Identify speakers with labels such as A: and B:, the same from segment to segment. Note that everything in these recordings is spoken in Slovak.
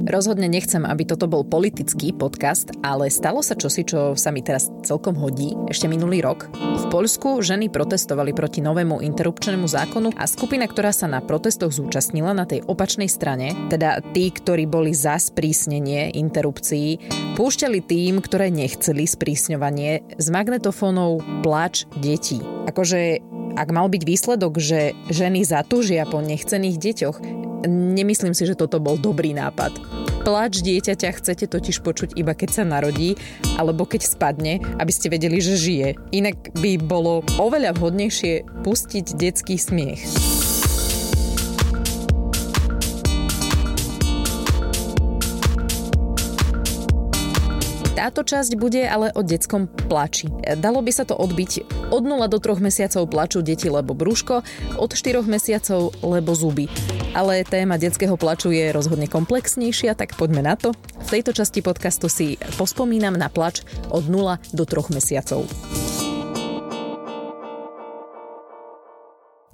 A: Rozhodne nechcem, aby toto bol politický podcast, ale stalo sa čosi, čo sa mi teraz celkom hodí. Ešte minulý rok. V Poľsku ženy protestovali proti novému interrupčnému zákonu a skupina, ktorá sa na protestoch zúčastnila na tej opačnej strane, teda tí, ktorí boli za sprísnenie interrupcií, púšťali tým, ktoré nechceli sprísňovanie z magnetofónov plač detí. Akože ak mal byť výsledok, že ženy zatúžia po nechcených deťoch, Nemyslím si, že toto bol dobrý nápad. Plač dieťaťa chcete totiž počuť iba keď sa narodí alebo keď spadne, aby ste vedeli, že žije. Inak by bolo oveľa vhodnejšie pustiť detský smiech. Táto časť bude ale o detskom plači. Dalo by sa to odbiť od 0 do 3 mesiacov plaču deti lebo brúško, od 4 mesiacov lebo zuby. Ale téma detského plaču je rozhodne komplexnejšia, tak poďme na to. V tejto časti podcastu si pospomínam na plač od 0 do 3 mesiacov.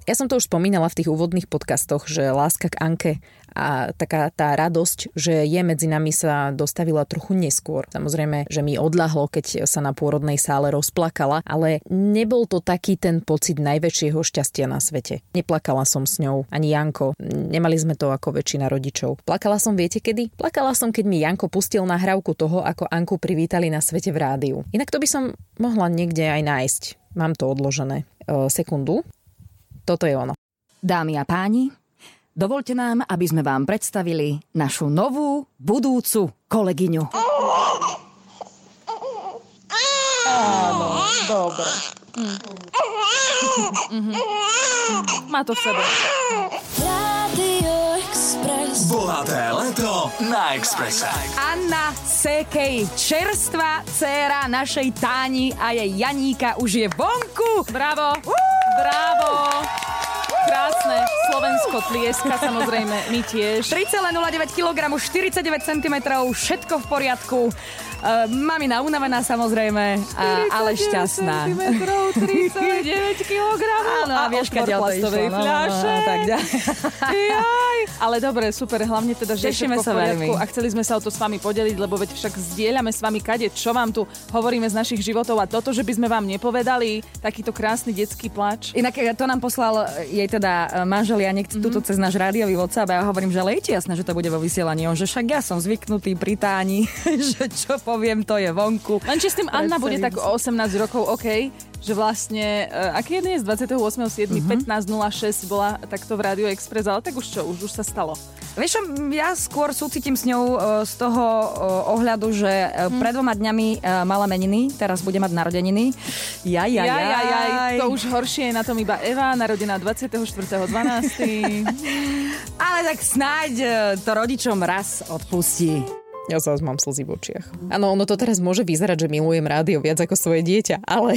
A: Ja som to už spomínala v tých úvodných podcastoch, že láska k Anke a taká tá radosť, že je medzi nami sa dostavila trochu neskôr. Samozrejme, že mi odľahlo, keď sa na pôrodnej sále rozplakala, ale nebol to taký ten pocit najväčšieho šťastia na svete. Neplakala som s ňou, ani Janko. Nemali sme to ako väčšina rodičov. Plakala som, viete kedy? Plakala som, keď mi Janko pustil nahrávku toho, ako Anku privítali na svete v rádiu. Inak to by som mohla niekde aj nájsť. Mám to odložené. E, sekundu. Toto je ono.
B: Dámy a páni, dovolte nám, aby sme vám predstavili našu novú, budúcu kolegyňu.
C: Áno, dobre. Mm. Má to v sebe.
D: Bohaté leto na Expresse.
C: Anna Sekej, čerstvá dcéra našej Táni a jej Janíka už je vonku. Bravo. Bravo. Krásne. Slovensko tlieska, samozrejme, my tiež. 3,09 kg, 49 cm, všetko v poriadku. Uh, mamina unavená samozrejme, a, ale šťastná. 39 kg.
B: Áno, a vieš, keď to išlo. No, no, no, tak
C: Jaj. Ale dobre, super, hlavne teda, že
B: Tešíme sa veľmi.
C: A chceli sme sa o to s vami podeliť, lebo veď však zdieľame s vami kade, čo vám tu hovoríme z našich životov a toto, že by sme vám nepovedali, takýto krásny detský plač.
B: Inak to nám poslal jej teda manžel Janek mm-hmm. tuto cez náš rádiový WhatsApp a ja hovorím, že lejte jasné, že to bude vo vysielaní. On, že však ja som zvyknutý pri táni, že čo poviem, to je vonku.
C: Len či s tým Anna bude tak o 18 rokov, OK, že vlastne, uh, aký je dnes, 28.7. Mm-hmm. 15.06 bola takto v Radio Express, ale tak už čo, už, už sa stalo.
B: Vieš ja skôr súcitím s ňou uh, z toho uh, ohľadu, že uh, pred dvoma dňami uh, mala meniny, teraz bude mať narodeniny.
C: Jaj, jaj, jaj, jaj, jaj. To už horšie je na tom iba Eva, narodená 24.12.
B: Ale tak snáď uh, to rodičom raz odpustí.
A: Ja zase mám slzy v očiach. Áno, ono to teraz môže vyzerať, že milujem rádio viac ako svoje dieťa, ale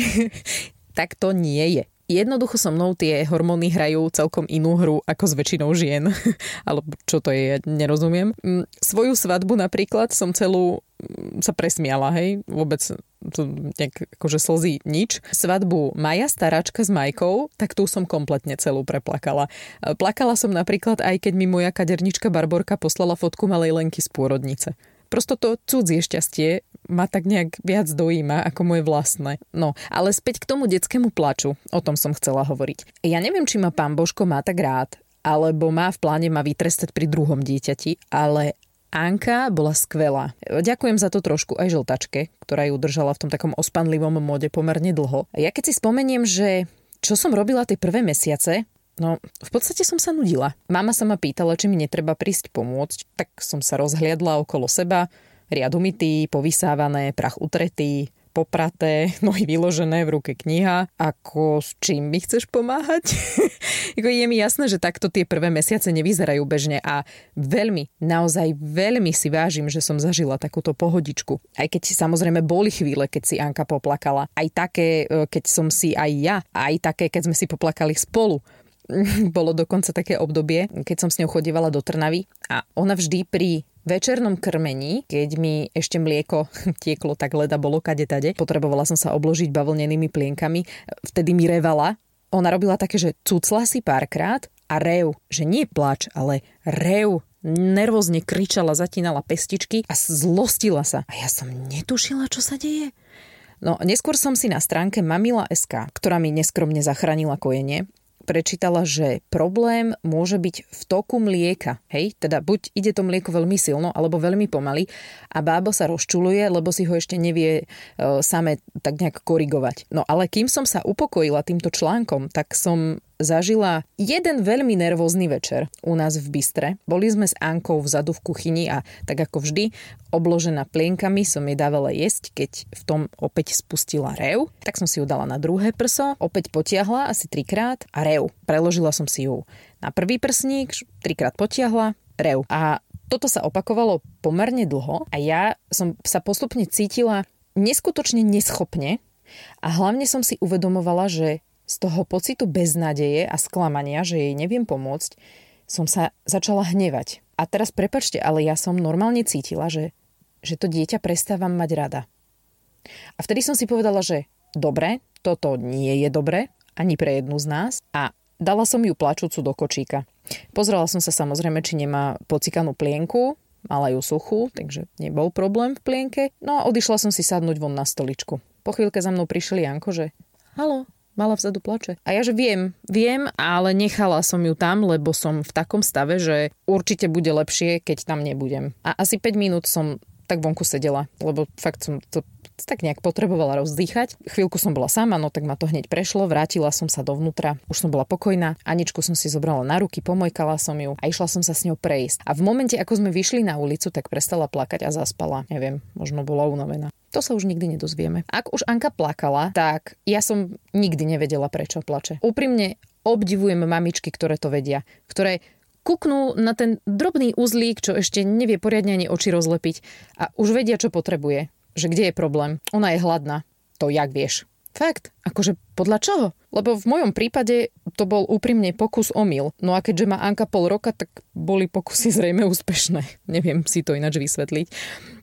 A: tak to nie je. Jednoducho so mnou tie hormóny hrajú celkom inú hru ako s väčšinou žien. Alebo čo to je, ja nerozumiem. Mm, svoju svadbu napríklad som celú mm, sa presmiala, hej, vôbec to nejak akože slzy nič. Svadbu Maja Staráčka s Majkou, tak tu som kompletne celú preplakala. Plakala som napríklad aj keď mi moja kadernička Barborka poslala fotku malej Lenky z pôrodnice. Prosto to cudzie šťastie ma tak nejak viac dojíma ako moje vlastné. No, ale späť k tomu detskému plaču. O tom som chcela hovoriť. Ja neviem, či ma pán Božko má tak rád, alebo má v pláne ma vytrestať pri druhom dieťati, ale Anka bola skvelá. Ďakujem za to trošku aj žltačke, ktorá ju držala v tom takom ospanlivom mode pomerne dlho. Ja keď si spomeniem, že čo som robila tie prvé mesiace, No, v podstate som sa nudila. Mama sa ma pýtala, či mi netreba prísť pomôcť, tak som sa rozhliadla okolo seba, riad umytý, povysávané, prach utretý, popraté, nohy vyložené, v ruke kniha. Ako s čím mi chceš pomáhať? Je mi jasné, že takto tie prvé mesiace nevyzerajú bežne a veľmi, naozaj veľmi si vážim, že som zažila takúto pohodičku. Aj keď samozrejme boli chvíle, keď si Anka poplakala. Aj také, e, keď som si aj ja. Aj také, keď sme si poplakali spolu bolo dokonca také obdobie, keď som s ňou chodívala do Trnavy a ona vždy pri večernom krmení, keď mi ešte mlieko tieklo tak leda bolo kade tade, potrebovala som sa obložiť bavlnenými plienkami, vtedy mi revala. Ona robila také, že cucla si párkrát a rev, že nie plač, ale rev nervózne kričala, zatínala pestičky a zlostila sa. A ja som netušila, čo sa deje. No, neskôr som si na stránke Mamila.sk, ktorá mi neskromne zachránila kojenie, prečítala, že problém môže byť v toku mlieka. Hej, teda buď ide to mlieko veľmi silno, alebo veľmi pomaly a bábo sa rozčuluje, lebo si ho ešte nevie e, same tak nejak korigovať. No ale kým som sa upokojila týmto článkom, tak som zažila jeden veľmi nervózny večer u nás v Bystre. Boli sme s Ankou vzadu v kuchyni a tak ako vždy, obložená plienkami som jej dávala jesť, keď v tom opäť spustila rev. Tak som si ju dala na druhé prso, opäť potiahla asi trikrát a rev. Preložila som si ju na prvý prsník, trikrát potiahla, rev. A toto sa opakovalo pomerne dlho a ja som sa postupne cítila neskutočne neschopne a hlavne som si uvedomovala, že z toho pocitu beznádeje a sklamania, že jej neviem pomôcť, som sa začala hnevať. A teraz prepačte, ale ja som normálne cítila, že, že to dieťa prestávam mať rada. A vtedy som si povedala, že dobre, toto nie je dobre, ani pre jednu z nás. A dala som ju plačúcu do kočíka. Pozrela som sa samozrejme, či nemá pocikanú plienku, mala ju suchú, takže nebol problém v plienke. No a odišla som si sadnúť von na stoličku. Po chvíľke za mnou prišiel Janko, že halo, mala vzadu plače. A ja že viem, viem, ale nechala som ju tam, lebo som v takom stave, že určite bude lepšie, keď tam nebudem. A asi 5 minút som tak vonku sedela, lebo fakt som to tak nejak potrebovala rozdýchať. Chvíľku som bola sama, no tak ma to hneď prešlo, vrátila som sa dovnútra, už som bola pokojná. Aničku som si zobrala na ruky, pomojkala som ju a išla som sa s ňou prejsť. A v momente, ako sme vyšli na ulicu, tak prestala plakať a zaspala. Neviem, možno bola unavená. To sa už nikdy nedozvieme. Ak už Anka plakala, tak ja som nikdy nevedela, prečo plače. Úprimne obdivujem mamičky, ktoré to vedia, ktoré kuknú na ten drobný uzlík, čo ešte nevie poriadne ani oči rozlepiť a už vedia, čo potrebuje. Že kde je problém. Ona je hladná. To jak vieš. Fakt. Akože podľa čoho? Lebo v mojom prípade to bol úprimne pokus o mil. No a keďže má Anka pol roka, tak boli pokusy zrejme úspešné. Neviem si to ináč vysvetliť.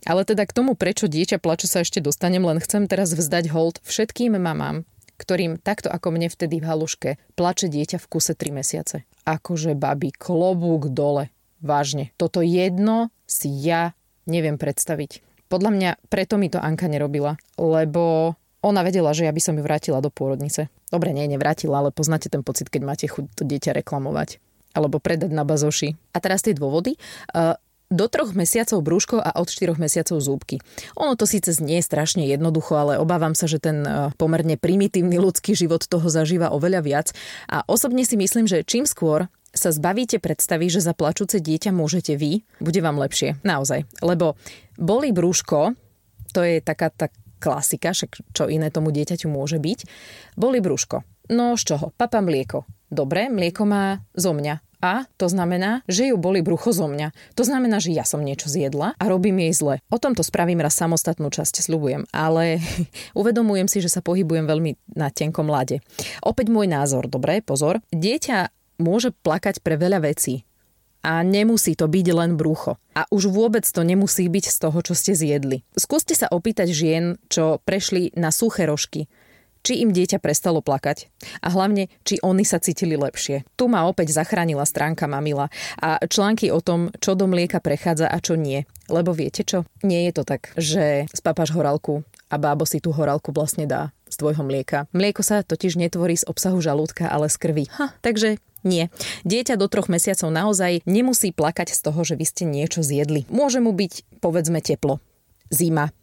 A: Ale teda k tomu, prečo dieťa plače sa ešte dostanem, len chcem teraz vzdať hold všetkým mamám, ktorým takto ako mne vtedy v haluške plače dieťa v kuse 3 mesiace. Akože babi, klobúk dole. Vážne. Toto jedno si ja neviem predstaviť. Podľa mňa preto mi to Anka nerobila, lebo ona vedela, že ja by som ju vrátila do pôrodnice. Dobre, nie, nevrátila, ale poznáte ten pocit, keď máte chuť to dieťa reklamovať. Alebo predať na bazoši. A teraz tie dôvody. Do troch mesiacov brúško a od štyroch mesiacov zúbky. Ono to síce znie strašne jednoducho, ale obávam sa, že ten pomerne primitívny ľudský život toho zažíva oveľa viac. A osobne si myslím, že čím skôr sa zbavíte predstavy, že za plačúce dieťa môžete vy, bude vám lepšie. Naozaj. Lebo boli brúško, to je taká tá klasika, však čo iné tomu dieťaťu môže byť, boli brúško. No z čoho? Papa mlieko. Dobre, mlieko má zo mňa. A to znamená, že ju boli brucho zo mňa. To znamená, že ja som niečo zjedla a robím jej zle. O tomto spravím raz samostatnú časť, sľubujem. Ale uvedomujem si, že sa pohybujem veľmi na tenkom lade. Opäť môj názor, dobre, pozor. Dieťa môže plakať pre veľa vecí. A nemusí to byť len brucho. A už vôbec to nemusí byť z toho, čo ste zjedli. Skúste sa opýtať žien, čo prešli na suché rožky, či im dieťa prestalo plakať a hlavne, či oni sa cítili lepšie. Tu ma opäť zachránila stránka Mamila a články o tom, čo do mlieka prechádza a čo nie. Lebo viete čo? Nie je to tak, že spapáš horálku a bábo si tú horálku vlastne dá z tvojho mlieka. Mlieko sa totiž netvorí z obsahu žalúdka, ale z krvi. Ha, takže nie. Dieťa do troch mesiacov naozaj nemusí plakať z toho, že vy ste niečo zjedli. Môže mu byť, povedzme, teplo. Zima.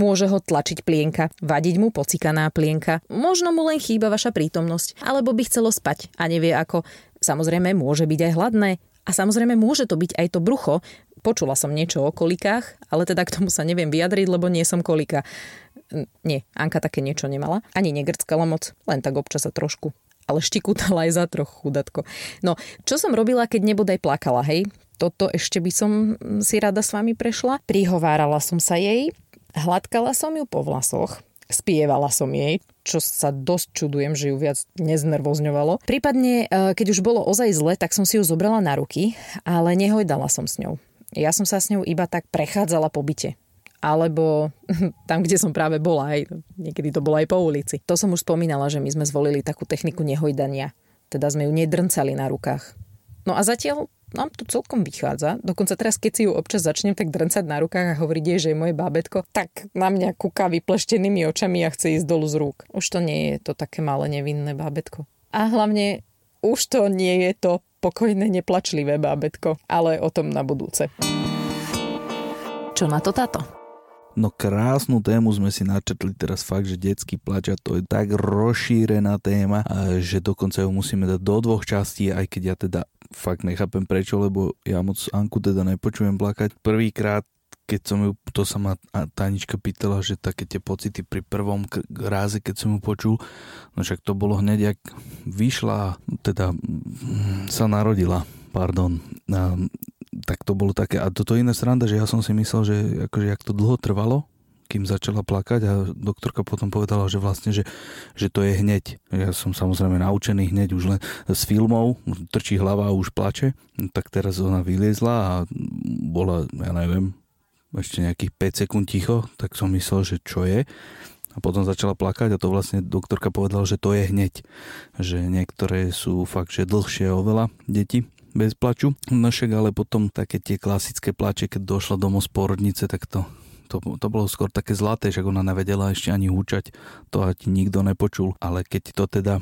A: Môže ho tlačiť plienka, vadiť mu pocikaná plienka. Možno mu len chýba vaša prítomnosť, alebo by chcelo spať a nevie ako. Samozrejme, môže byť aj hladné. A samozrejme, môže to byť aj to brucho. Počula som niečo o kolikách, ale teda k tomu sa neviem vyjadriť, lebo nie som kolika. Nie, Anka také niečo nemala. Ani negrckala moc, len tak občas sa trošku ale štikutala aj za trochu chudatko. No, čo som robila, keď nebodaj plakala, hej? Toto ešte by som si rada s vami prešla. Prihovárala som sa jej, hladkala som ju po vlasoch, spievala som jej, čo sa dosť čudujem, že ju viac neznervozňovalo. Prípadne, e, keď už bolo ozaj zle, tak som si ju zobrala na ruky, ale nehojdala som s ňou. Ja som sa s ňou iba tak prechádzala po byte alebo tam, kde som práve bola, aj, niekedy to bolo aj po ulici. To som už spomínala, že my sme zvolili takú techniku nehojdania, teda sme ju nedrncali na rukách. No a zatiaľ nám to celkom vychádza. Dokonca teraz, keď si ju občas začnem tak drncať na rukách a hovoriť jej, že je moje bábetko, tak na mňa kúka vypleštenými očami a chce ísť dolu z rúk. Už to nie je to také malé nevinné bábetko. A hlavne už to nie je to pokojné, neplačlivé bábetko, ale o tom na budúce. Čo na to táto?
E: No krásnu tému sme si načetli teraz fakt, že detský plač a to je tak rozšírená téma, že dokonca ju musíme dať do dvoch častí, aj keď ja teda fakt nechápem prečo, lebo ja moc Anku teda nepočujem plakať. Prvýkrát keď som ju, to sa ma Tanička pýtala, že také tie pocity pri prvom ráze, keď som ju počul, no však to bolo hneď, jak vyšla, teda mm, sa narodila, pardon tak to bolo také, a toto iné sranda, že ja som si myslel, že akože jak to dlho trvalo, kým začala plakať a doktorka potom povedala, že vlastne, že, že to je hneď. Ja som samozrejme naučený hneď už len z filmov, trčí hlava a už plače, tak teraz ona vyliezla a bola, ja neviem, ešte nejakých 5 sekúnd ticho, tak som myslel, že čo je. A potom začala plakať a to vlastne doktorka povedala, že to je hneď. Že niektoré sú fakt, že dlhšie oveľa deti bez plaču. No však ale potom také tie klasické plače, keď došla domov z porodnice, tak to, to, to bolo skôr také zlaté, že ona nevedela ešte ani húčať, to ti nikto nepočul. Ale keď to teda,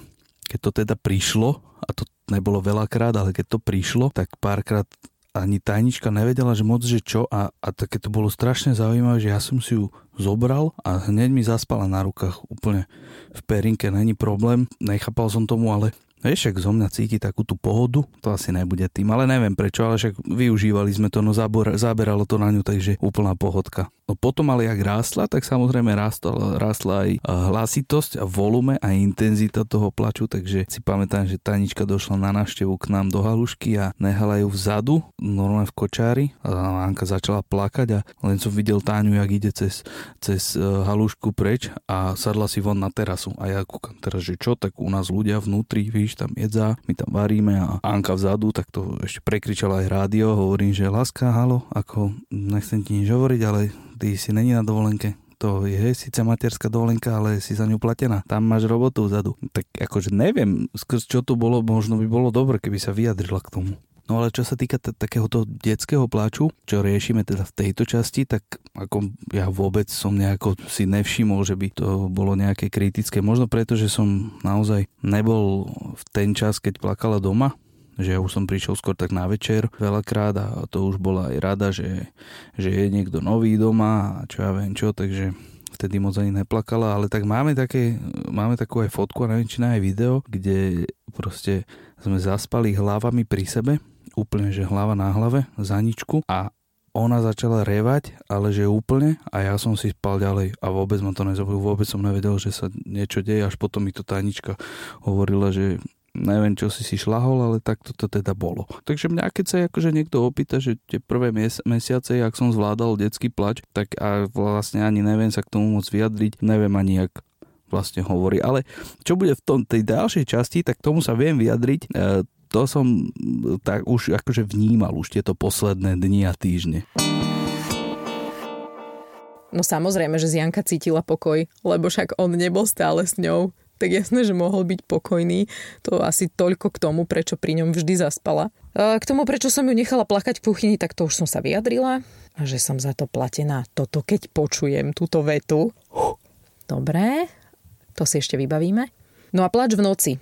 E: keď to teda prišlo, a to nebolo veľakrát, ale keď to prišlo, tak párkrát ani tajnička nevedela, že moc, že čo a, a také to bolo strašne zaujímavé, že ja som si ju zobral a hneď mi zaspala na rukách úplne v perinke, není problém, nechápal som tomu, ale Vieš, však zo mňa cíti takú tú pohodu, to asi nebude tým, ale neviem prečo, ale však využívali sme to, no zábor, záberalo to na ňu, takže úplná pohodka. No potom ale jak rástla, tak samozrejme rástla, rástla aj hlasitosť a volume a intenzita toho plaču, takže si pamätám, že Tanička došla na návštevu k nám do halušky a nehala ju vzadu, normálne v kočári a Anka začala plakať a len som videl Táňu, jak ide cez, cez e, halušku preč a sadla si von na terasu. A ja kúkam teraz, že čo, tak u nás ľudia vnútri, víš, tam jedza, my tam varíme a Anka vzadu, tak to ešte prekričala aj rádio, hovorím, že láska, halo, ako nechcem ti nič hovoriť, ale ty si není na dovolenke, to je síce materská dovolenka, ale si za ňu platená. Tam máš robotu vzadu. Tak akože neviem, skrz čo to bolo, možno by bolo dobre, keby sa vyjadrila k tomu. No ale čo sa týka t- takéhoto detského pláču, čo riešime teda v tejto časti, tak ako ja vôbec som nejako si nevšimol, že by to bolo nejaké kritické. Možno preto, že som naozaj nebol v ten čas, keď plakala doma, že ja už som prišiel skôr tak na večer veľakrát a to už bola aj rada, že, že je niekto nový doma a čo ja viem čo, takže vtedy moc ani neplakala, ale tak máme, také, máme takú aj fotku a neviem, či aj video, kde proste sme zaspali hlavami pri sebe, úplne, že hlava na hlave, za ničku a ona začala revať, ale že úplne a ja som si spal ďalej a vôbec ma to nezabudil, vôbec som nevedel, že sa niečo deje, až potom mi to tajnička hovorila, že neviem, čo si si šlahol, ale tak to teda bolo. Takže mňa, keď sa akože niekto opýta, že tie prvé mes- mesiace, ak som zvládal detský plač, tak a vlastne ani neviem sa k tomu môcť vyjadriť, neviem ani, jak vlastne hovorí. Ale čo bude v tom, tej ďalšej časti, tak tomu sa viem vyjadriť. E, to som tak už akože vnímal už tieto posledné dni a týždne.
A: No samozrejme, že Zianka cítila pokoj, lebo však on nebol stále s ňou tak jasné, že mohol byť pokojný. To asi toľko k tomu, prečo pri ňom vždy zaspala. K tomu, prečo som ju nechala plakať v kuchyni, tak to už som sa vyjadrila. A že som za to platená. Toto keď počujem, túto vetu. Dobre, to si ešte vybavíme. No a plač v noci.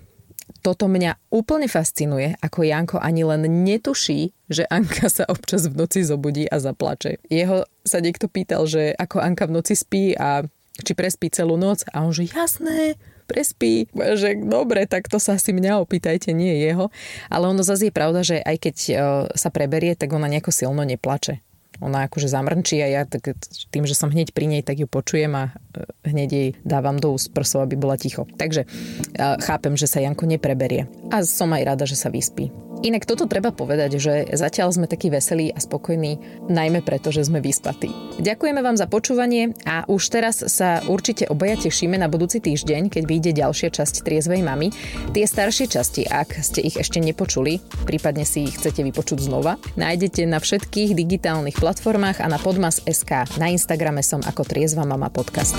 A: Toto mňa úplne fascinuje, ako Janko ani len netuší, že Anka sa občas v noci zobudí a zaplače. Jeho sa niekto pýtal, že ako Anka v noci spí a či prespí celú noc a on že jasné, prespí. Že dobre, tak to sa asi mňa opýtajte, nie jeho. Ale ono zase je pravda, že aj keď e, sa preberie, tak ona nejako silno neplače. Ona akože zamrnčí a ja tak tým, že som hneď pri nej, tak ju počujem a e, hneď jej dávam do úst prsov, aby bola ticho. Takže e, chápem, že sa Janko nepreberie. A som aj rada, že sa vyspí. Inak toto treba povedať, že zatiaľ sme takí veselí a spokojní, najmä preto, že sme vyspatí. Ďakujeme vám za počúvanie a už teraz sa určite obaja tešíme na budúci týždeň, keď vyjde ďalšia časť Triezvej mamy. Tie staršie časti, ak ste ich ešte nepočuli, prípadne si ich chcete vypočuť znova, nájdete na všetkých digitálnych platformách a na podmas.sk. Na Instagrame som ako Triezva mama podcast.